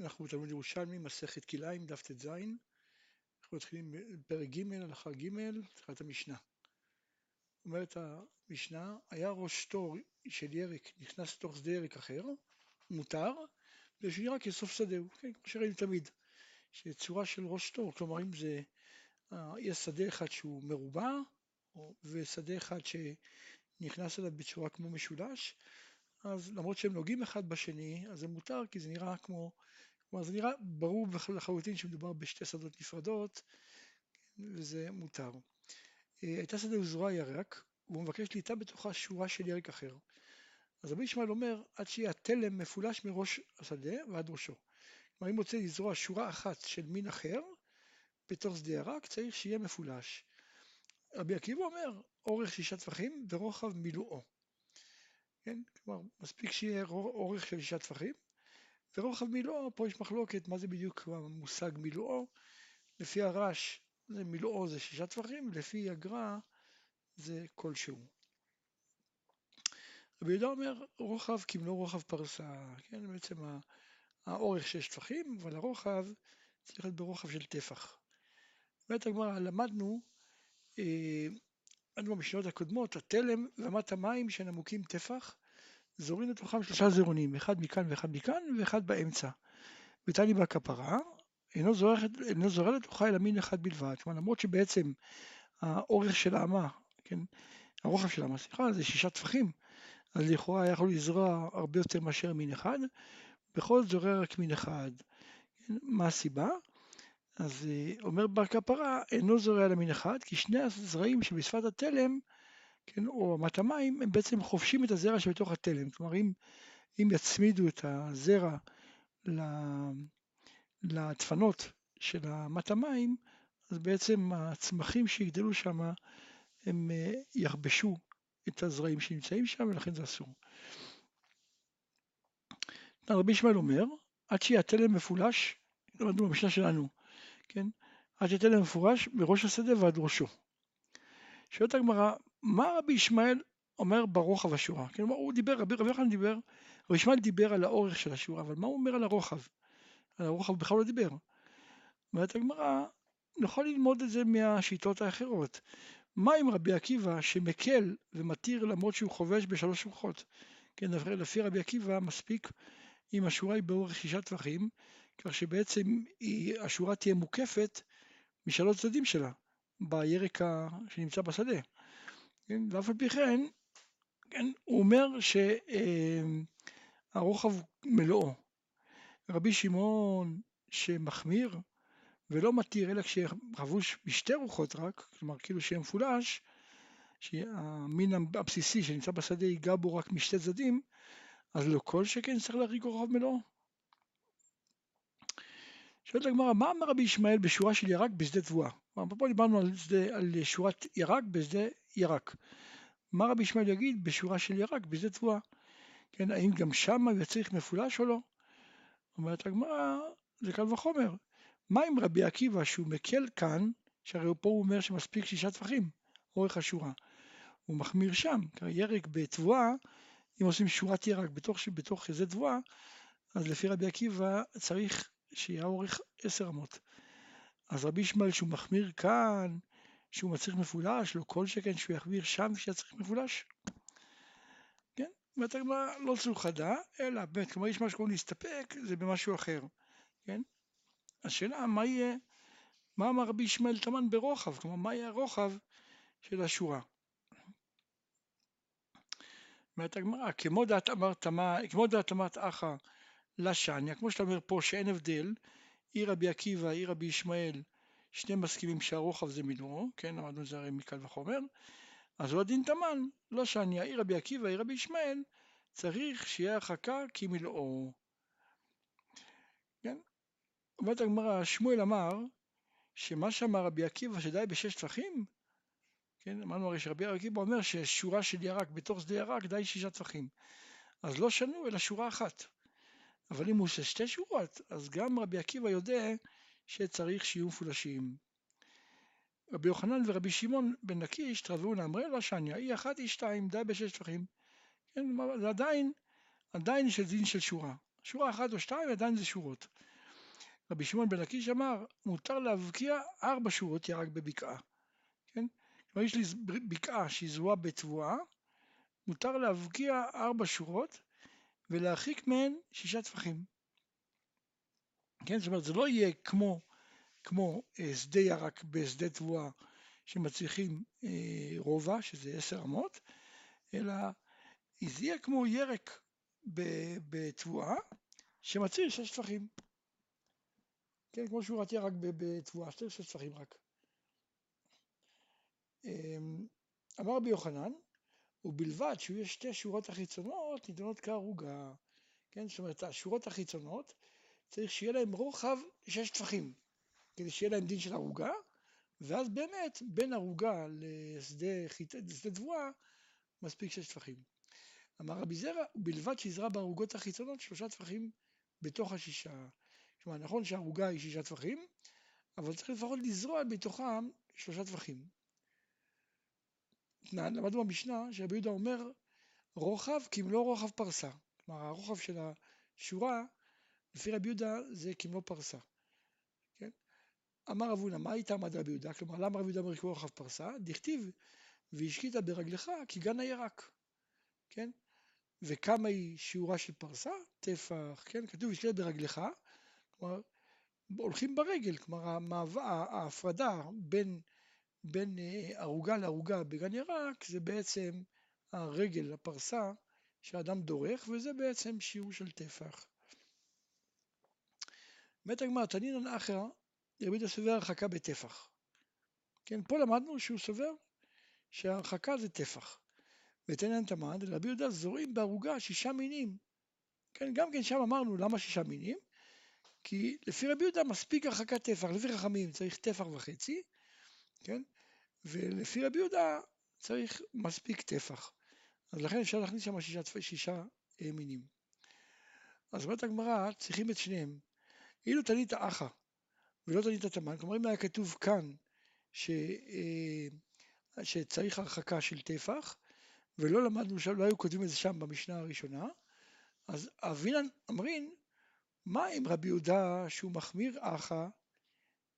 אנחנו בתלמוד ירושלמי, מסכת כלאיים, דף ט"ז, אנחנו מתחילים בפרק ג', הלכה ג', תחילת המשנה. אומרת המשנה, היה ראש תור של ירק נכנס לתוך שדה ירק אחר, מותר, ושנראה כסוף שדהו, כן, כמו שראינו תמיד, שצורה של ראש תור, כלומר אם זה, אה, יש שדה אחד שהוא מרובע, ושדה אחד שנכנס אליו בצורה כמו משולש, אז למרות שהם נוגעים אחד בשני, אז זה מותר כי זה נראה כמו, כלומר זה נראה ברור לחלוטין שמדובר בשתי שדות נפרדות וזה מותר. אה, הייתה שדה וזרוע ירק, והוא מבקש ליטה בתוכה שורה של ירק אחר. אז רבי ישמעאל אומר, עד שיהיה התלם מפולש מראש השדה ועד ראשו. כלומר, אם רוצה לזרוע שורה אחת של מין אחר בתוך שדה ירק, צריך שיהיה מפולש. רבי עקיבא אומר, אורך שישה טפחים ורוחב מילואו. כן? כלומר, מספיק שיהיה אורך של שישה טפחים, ורוחב מילואו, פה יש מחלוקת מה זה בדיוק המושג מילואו, לפי הרש זה מילואו זה שישה טפחים, לפי הגר"א זה כלשהו. רבי יהודה אומר רוחב כמלוא רוחב פרסה, כן, בעצם האורך שש טפחים, אבל הרוחב צריך להיות ברוחב של טפח. אומרת הגמרא, למדנו אה, עד במשנות הקודמות, התלם ואמת המים שנמוקים טפח, זורים לתוכם שלושה זרעונים, אחד מכאן ואחד מכאן ואחד באמצע. ותני בכפרה, אינו זורע, אינו זורע לתוכה אלא מין אחד בלבד. כלומר, למרות שבעצם האורך של האמה, כן, הרוחב של האמה, סליחה, זה שישה טפחים, אז לכאורה היה יכול לזרוע הרבה יותר מאשר מין אחד, בכל זאת זורע רק מין אחד. כן, מה הסיבה? אז אה, אומר בר כפרה, אינו זורע למין אחד, כי שני הזרעים שבשפת התלם, כן, או אמת המים, הם בעצם חופשים את הזרע שבתוך התלם. כלומר, אם, אם יצמידו את הזרע לדפנות של אמת המים, אז בעצם הצמחים שיגדלו שם, הם אה, יכבשו את הזרעים שנמצאים שם, ולכן זה אסור. רבי ישמעאל אומר, עד שיהיה התלם מפולש, למדנו במשנה שלנו, כן? עד שתל מפורש מראש השדה ועד ראשו. שואלת הגמרא, מה רבי ישמעאל אומר ברוחב השורה? כן, הוא דיבר, רבי רבי יוחנן דיבר, רבי ישמעאל דיבר על האורך של השורה, אבל מה הוא אומר על הרוחב? על הרוחב בכלל לא דיבר. אומרת הגמרא, נוכל ללמוד את זה מהשיטות האחרות. מה עם רבי עקיבא שמקל ומתיר למרות שהוא חובש בשלוש רוחות? כן, לפי רבי עקיבא מספיק אם השורה היא באורך שישה טווחים, כך שבעצם היא, השורה תהיה מוקפת משלוש צדדים שלה, בירק שנמצא בשדה. כן? ואף על פי כן, כן, הוא אומר שהרוחב אה, מלואו. רבי שמעון שמחמיר ולא מתיר אלא כשחבוש בשתי רוחות רק, כלומר כאילו שיהיה מפולש, שהמין הבסיסי שנמצא בשדה ייגע בו רק משתי צדדים, אז לא כל שכן צריך להריג רוחב מלואו. שואלת הגמרא, מה אמר רבי ישמעאל בשורה של ירק בשדה תבואה? פה דיברנו על, שדה, על שורת ירק בשדה ירק. מה רבי ישמעאל יגיד בשורה של ירק בשדה תבואה? כן, האם גם שם הוא צריך מפולש או לא? אומרת הגמרא, זה קל וחומר. מה עם רבי עקיבא שהוא מקל כאן, שהרי פה הוא אומר שמספיק שישה טפחים, אורך השורה. הוא מחמיר שם, כי ירק בתבואה, אם עושים שורת ירק בתוך, בתוך איזה תבואה, אז לפי רבי עקיבא צריך שיהיה אורך עשר אמות. אז רבי ישמעאל שהוא מחמיר כאן, שהוא מצריך מפולש, לא כל שכן שהוא יחמיר שם שיצריך מפולש. כן? אומרת הגמרא לא צלוחדה, אלא באמת, כלומר יש משהו להסתפק, זה במשהו אחר. כן? השאלה מה יהיה, מה אמר רבי ישמעאל תמן ברוחב, כלומר מה יהיה הרוחב של השורה. אומרת הגמרא, כמו דעת אמרת אחא לשניה, כמו שאתה אומר פה שאין הבדל, עיר רבי עקיבא, עיר רבי ישמעאל, שני מסכימים שהרוחב זה מילואו, כן, למדנו את זה הרי מקל וחומר, אז הוא הדין תמן, לא שניה, עיר רבי עקיבא, עיר רבי ישמעאל, צריך שיהיה הרחקה כמילואו. כן? אומרת הגמרא, שמואל אמר, שמה שאמר רבי עקיבא שדי בשש טפחים, כן, אמרנו הרי שרבי עקיבא אומר ששורה של ירק בתוך שדה ירק די שישה טפחים. אז לא שנו אלא שורה אחת. אבל אם הוא עושה שתי שורות, אז גם רבי עקיבא יודע שצריך שיהיו מפולשים. רבי יוחנן ורבי שמעון בן נקיש תרבו אמרי לא שניה, אי אחת אי שתיים, די בשש טפחים. כן, זה עדיין, עדיין של דין של שורה. שורה אחת או שתיים עדיין זה שורות. רבי שמעון בן לקיש אמר, מותר להבקיע ארבע שורות ירק בבקעה. כן? כלומר יש לי בקעה שהיא זרועה בתבואה, מותר להבקיע ארבע שורות ולהרחיק מהן שישה טפחים. כן, זאת אומרת זה לא יהיה כמו, כמו אה, שדה ירק בשדה תבואה שמצליחים אה, רובע, שזה עשר אמות, אלא זה יהיה כמו ירק בתבואה שמצהיר שש טפחים. כן, כמו שהוא רתיע רק בתבואה, שתי שש טפחים רק. אמ, אמר רבי יוחנן, ובלבד שהוא יש שתי שורות החיצונות ניתנות כערוגה. כן, זאת אומרת, השורות החיצונות צריך שיהיה להם רוחב שש טפחים, כדי שיהיה להם דין של ערוגה, ואז באמת בין ערוגה לשדה תבואה מספיק שש טפחים. אמר רבי זרע, ובלבד שיזרע בערוגות החיצונות שלושה טפחים בתוך השישה. כלומר, נכון שהערוגה היא שישה טפחים, אבל צריך לפחות לזרוע בתוכם שלושה טפחים. למדנו במשנה שרבי יהודה אומר רוחב כמלוא רוחב פרסה. כלומר, הרוחב של השורה, לפי רבי יהודה זה כמלוא פרסה. כן? אמר רב הונא, מה הייתה עמד רבי יהודה? כלומר, למה רבי יהודה אומר כמלוא רוחב פרסה? דכתיב, והשקית ברגלך כי גן הירק. כן? וכמה היא שיעורה של פרסה? טפח, כן? כתוב השקית ברגלך, כלומר, הולכים ברגל, כלומר ההפרדה בין, בין אה, ערוגה לערוגה בגן ירק זה בעצם הרגל, הפרסה שהאדם דורך, וזה בעצם שיעור של טפח. אומרת הגמרא, תנינן אחרא, רבי יהודה סובר הרחקה בטפח. כן, פה למדנו שהוא סובר שהרחקה זה טפח. ותנן תמן, רבי יהודה זורים בערוגה שישה מינים. כן, גם כן שם אמרנו למה שישה מינים? כי לפי רבי יהודה מספיק הרחקת טפח, לפי חכמים צריך טפח וחצי, כן? ולפי רבי יהודה צריך מספיק טפח. אז לכן אפשר להכניס שם שישה, שישה אה, מינים. אז אומרת הגמרא, צריכים את שניהם. אילו תנית אחא ולא תנית תמן, כלומר אם היה כתוב כאן ש, אה, שצריך הרחקה של טפח, ולא למדנו שם, לא היו כותבים את זה שם במשנה הראשונה, אז אבינן אמרין מה עם רבי יהודה שהוא מחמיר אחא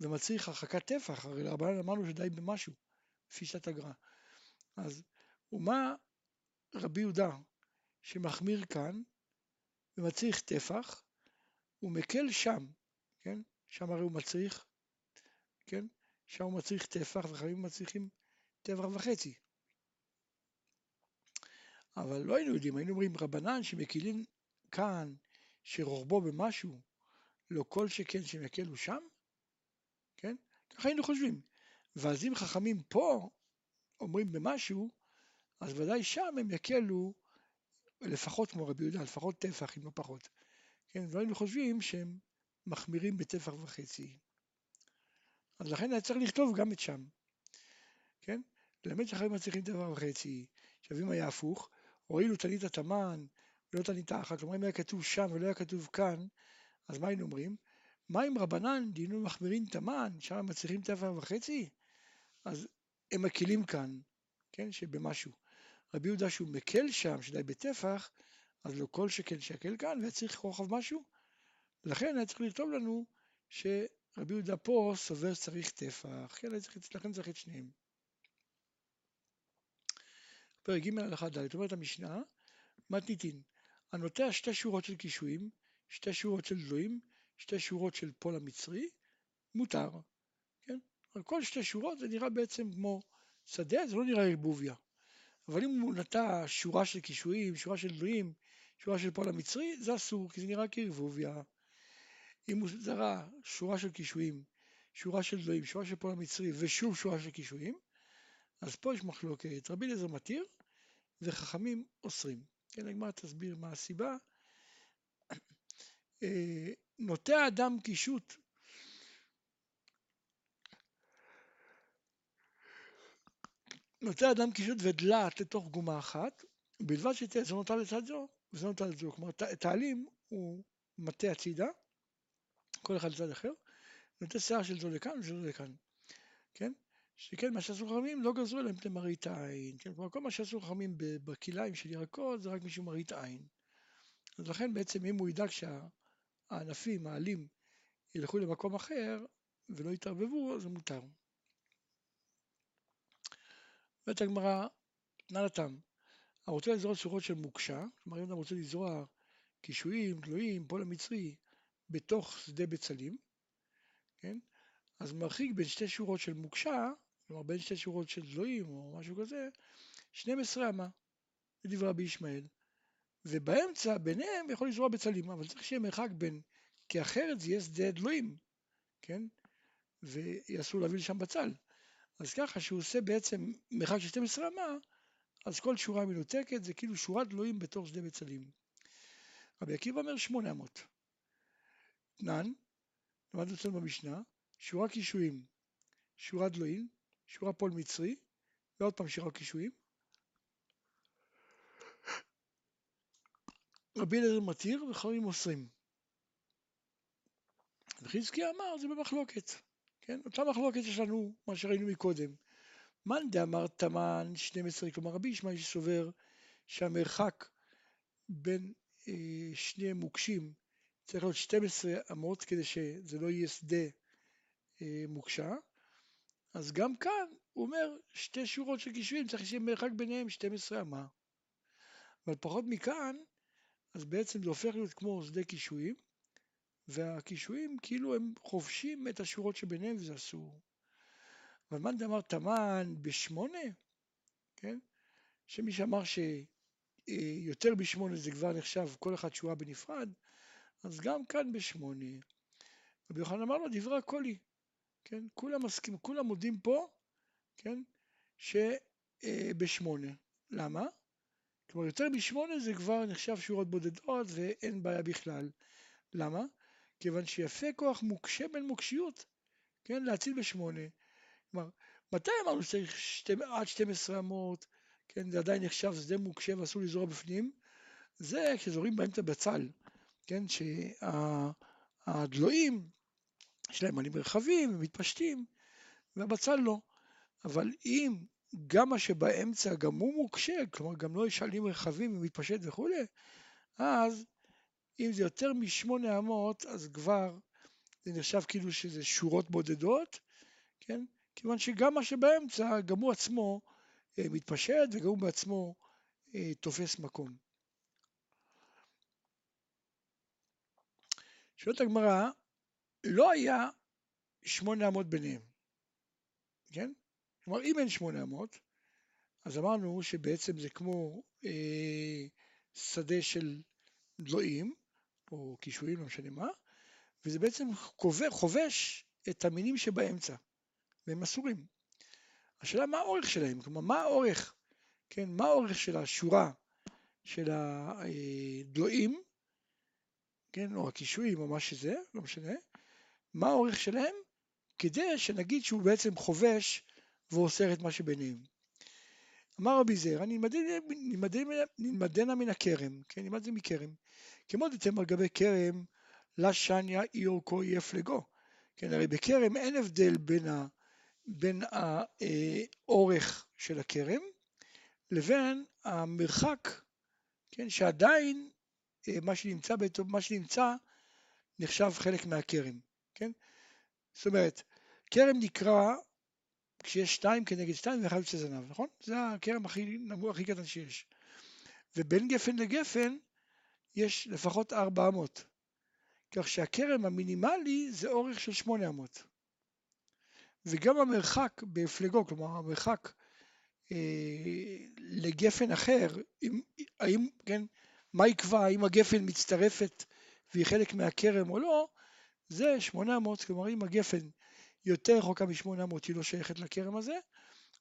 ומצריך הרחקת טפח? הרי לרבנן אמרנו שדי במשהו, לפי שעת הגר"א. אז ומה רבי יהודה שמחמיר כאן ומצריך טפח, הוא מקל שם, כן? שם הרי הוא מצריך, כן? שם הוא מצריך טפח וחייבים מצריכים טפח וחצי. אבל לא היינו יודעים, היינו אומרים רבנן שמקילים כאן שרוחבו במשהו, לא כל שכן שמקלו שם? כן? ככה היינו חושבים. ואז אם חכמים פה אומרים במשהו, אז ודאי שם הם יקלו לפחות כמו רבי יהודה, לפחות טפח אם לא פחות. כן, והיינו חושבים שהם מחמירים בטפח וחצי. אז לכן היה צריך לכתוב גם את שם. כן? ללמד שחיים מצליחים טפח וחצי. עכשיו אם היה הפוך, הואילו תנית תמן ולא תנית אחת, כלומר אם היה כתוב שם ולא היה כתוב כאן, אז מה היינו אומרים? מה אם רבנן דינו מחמירין תמן, שם הם מצליחים טבע וחצי? אז הם מקלים כאן, כן, שבמשהו. רבי יהודה שהוא מקל שם, שדי בטפח, אז לא כל שכן שיקל כאן, והיה צריך רוחב משהו. לכן היה צריך לכתוב לנו שרבי יהודה פה סובר שצריך טפח, כן, לכן צריך את שניהם. פרק ג' הלכה ד', אומרת המשנה, מתניתין, הנוטע שתי שורות של קישואים, שתי שורות של דלועים, שתי שורות של פול המצרי, מותר. כן? על כל שתי שורות זה נראה בעצם כמו שדה, זה לא נראה ערבוביה. אבל אם הוא נטע שורה של קישואים, שורה של דלועים, שורה של פול המצרי, זה אסור, כי זה נראה כערבוביה. אם הוא זרע שורה של קישואים, שורה של דלויים, שורה של פול המצרי ושוב שורה של קישואים, אז פה יש מחלוקת. רבי אליעזר מתיר וחכמים אוסרים. כן, הגמרא תסביר מה הסיבה. נוטע אדם קישוט נוטע אדם קישוט ודלת לתוך גומה אחת, בלבד שתהיה זו נוטה לצד זו וזו נוטה לצד זו. כלומר, תעלים הוא מטה הצידה, כל אחד לצד אחר, נוטה שיער של זו לכאן וזו לכאן, כן? שכן מה שעשו חכמים לא גזרו אליהם למראית העין, כן? כלומר כל מה שעשו חכמים בכלאיים של ירקות זה רק משום מראית עין. אז לכן בעצם אם הוא ידאג שהענפים, העלים, ילכו למקום אחר ולא יתערבבו, זה מותר. אומרת הגמרא, תנא לתם, הרוצה לזרוע צורות של מוקשה, כלומר אם אתה רוצה לזרוע קישואים, תלויים, פועל המצרי, בתוך שדה בצלים, כן? אז מרחיק בין שתי שורות של מוקשה, כלומר בין שתי שורות של תלויים או משהו כזה, 12 אמה, זה דברי רבי ישמעאל. ובאמצע, ביניהם, יכול לזרוע בצלים, אבל צריך שיהיה מרחק בין, כי אחרת זה יהיה שדה דלויים, כן? ויעשו להביא לשם בצל. אז ככה שהוא עושה בעצם מרחק של 12 אמה, אז כל שורה מנותקת זה כאילו שורת דלויים בתוך שדה בצלים. רבי עקיבא אומר 800. תנן, למדנו אצלנו במשנה, שורה קישואים, שורה דלויים, שורה פועל מצרי, ועוד פעם שורה קישואים. רבי אליעזר מתיר וחברים אוסרים. וחזקיה אמר זה במחלוקת, כן? אותה מחלוקת יש לנו, מה שראינו מקודם. מאן דאמר תמן 12, כלומר רבי ישמעאל שסובר שהמרחק בין אה, שני מוקשים צריך להיות 12 אמות כדי שזה לא יהיה שדה אה, מוקשה, אז גם כאן הוא אומר שתי שורות של קישואים צריך שיהיה מרחק ביניהם 12 אמה. אבל פחות מכאן, אז בעצם זה הופך להיות כמו שדה קישואים, והקישואים כאילו הם חובשים את השורות שביניהם וזה אסור. אבל מאן דאמר תמן בשמונה, כן? שמי שאמר שיותר בשמונה זה כבר נחשב כל אחת שורה בנפרד, אז גם כאן בשמונה. רבי יוחנן אמר לו דברי הקולי, כן? כולם מסכימים, כולם מודים פה, כן? שבשמונה. למה? כלומר יותר משמונה זה כבר נחשב שורות בודדות ואין בעיה בכלל. למה? כיוון שיפה כוח מוקשה בין מוקשיות, כן? להציל בשמונה. כלומר, מתי אמרנו שצריך שתי, עד 12 אמות, כן? זה עדיין נחשב שדה מוקשה ואסור לזרוע בפנים? זה כשזורים באמצע בצל, כן? שהדלויים יש להם עלים רחבים, הם מתפשטים, והבצל לא. אבל אם גם מה שבאמצע גם הוא מוקשה, כלומר גם לא יש עלים רחבים ומתפשט וכולי, אז אם זה יותר משמונה אמות, אז כבר זה נחשב כאילו שזה שורות בודדות, כן? כיוון שגם מה שבאמצע, גם הוא עצמו אה, מתפשט וגם הוא בעצמו אה, תופס מקום. שואלת הגמרא, לא היה שמונה אמות ביניהם, כן? כלומר, אם אין שמונה אמות, אז אמרנו שבעצם זה כמו אה, שדה של דלויים, או קישואים, לא משנה מה, וזה בעצם חובש את המינים שבאמצע, והם אסורים. השאלה מה האורך שלהם, כלומר מה האורך, כן, מה האורך של השורה של הדלויים, כן, או הקישואים או מה שזה, לא משנה, מה האורך שלהם, כדי שנגיד שהוא בעצם חובש ואוסר את מה שביניהם. אמר רבי זרע, נלמדנה מן הכרם, כן, נלמד זה מכרם, כמו דתם על גבי כרם, לשניה אי יפלגו, כן, הרי בכרם אין הבדל בין, ה, בין האורך של הכרם לבין המרחק, כן, שעדיין אה, מה שנמצא, מה שנמצא נחשב חלק מהכרם. כן? זאת אומרת, כרם נקרא כשיש שתיים כנגד שתיים ואחד יוצא זנב, נכון? זה הכרם הכי נמוך, הכי קטן שיש. ובין גפן לגפן יש לפחות 400. כך שהכרם המינימלי זה אורך של 800. וגם המרחק בפלגו, כלומר המרחק אה, לגפן אחר, אם, האם, כן, מה יקבע, האם הגפן מצטרפת והיא חלק מהכרם או לא, זה 800, כלומר אם הגפן יותר רחוקה מ-800 היא לא שייכת לכרם הזה,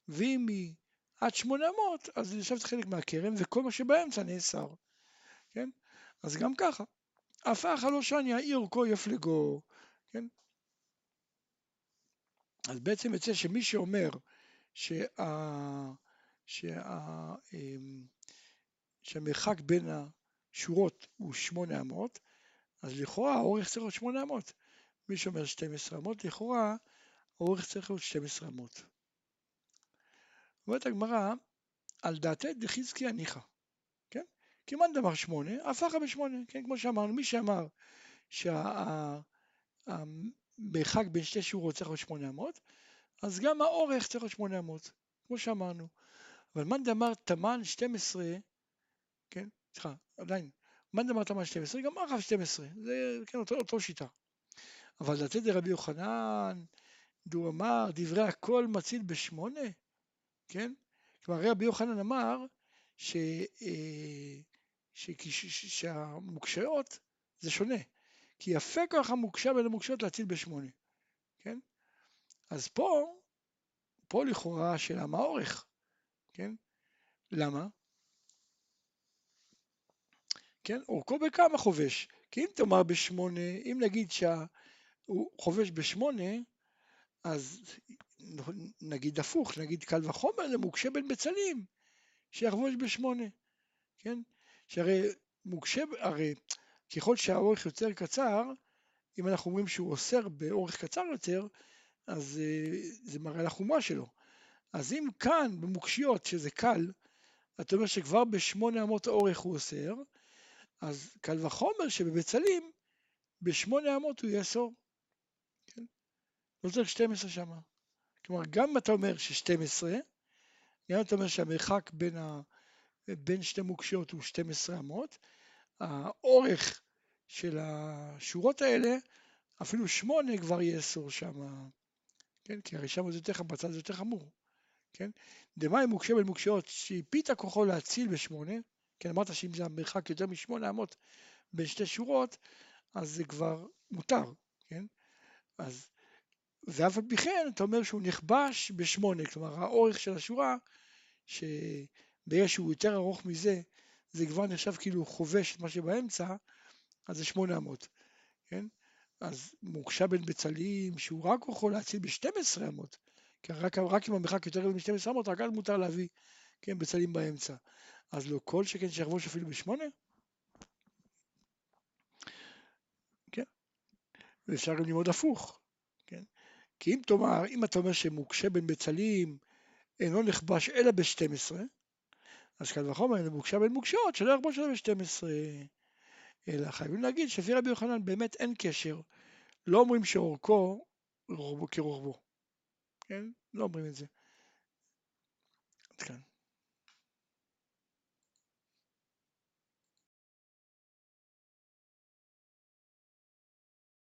ואם היא עד 800 אז היא נחשבת חלק מהכרם וכל מה שבאמצע נאסר, כן? אז גם ככה, אף אחא לא שניה עיר כה יפלגו, כן? אז בעצם יוצא שמי שאומר שה... שה... אמ, שהמרחק בין השורות הוא 800, אז לכאורה האורך צריך להיות 800. מי שאומר 12 אמות, לכאורה האורך צריך להיות 12 אמות. אומרת הגמרא, על דעתי דחזקי הניחא, כן? מאן דאמר שמונה, הפך בשמונה, כן, כמו שאמרנו, מי שאמר שהמרחק בין שתי שורות צריך להיות 800, אז גם האורך צריך להיות 800, כמו שאמרנו. אבל מאן דאמר תמן 12, כן, סליחה, עדיין, מאן דאמר תמן 12, גם ארחב 12, זה כן, אותו, אותו שיטה. אבל לתת לרבי יוחנן, דו אמר, דברי הכל מציל בשמונה, כן? כלומר, רבי יוחנן אמר ש, אה, ש, ש, ש, שהמוקשיות זה שונה, כי יפה כוח המוקשה בין המוקשיות להציל בשמונה, כן? אז פה, פה לכאורה השאלה מה האורך, כן? למה? כן, אורכו בכמה חובש? כי אם תאמר בשמונה, אם נגיד שהוא חובש בשמונה, אז נגיד הפוך, נגיד קל וחומר זה מוקשה בין בצלים, שיחבוש בשמונה, כן? שהרי מוקשה, הרי ככל שהאורך יותר קצר, אם אנחנו אומרים שהוא אוסר באורך קצר יותר, אז אה, זה מראה על שלו. אז אם כאן במוקשיות שזה קל, אתה אומר שכבר בשמונה אמות האורך הוא אוסר, אז קל וחומר שבבצלים, בשמונה אמות הוא יאסור. לא צריך 12 שמה. כלומר, גם אם אתה אומר ש-12, גם אם אתה אומר שהמרחק בין, ה... בין שתי מוקשיות הוא 12 אמות, האורך של השורות האלה, אפילו 8 כבר יאסור שם, כן? כי הרי שם זה יותר, בצד זה יותר חמור, כן? דמאי מוקשה בין מוקשיות שהפיתה כוחו להציל בשמונה, כן, אמרת שאם זה המרחק יותר משמונה אמות בין שתי שורות, אז זה כבר מותר, כן? אז, ואף על פי כן, אתה אומר שהוא נכבש בשמונה, כלומר האורך של השורה, שברגע שהוא יותר ארוך מזה, זה כבר נחשב כאילו חובש את מה שבאמצע, אז זה שמונה אמות, כן? אז מוקשה בין בצלים, שהוא רק יכול להציל ב-12 אמות, כי רק, רק אם המרחק יותר גדול מ-12 אמות, רק אז מותר להביא, כן, בצלים באמצע. אז לא כל שכן שיחבוש אפילו בשמונה? כן. ואפשר גם ללמוד הפוך. כי אם תאמר, אם אתה אומר שמוקשה בין בצלים אינו נכבש אלא ב-12, אז קל וחומר אם מוקשה בין מוקשות שלא יחבוש אלא ב-12. אלא חייבים להגיד שלפי רבי יוחנן באמת אין קשר. לא אומרים שאורכו רוחבו כרוחבו. כן? לא אומרים את זה. עד כאן.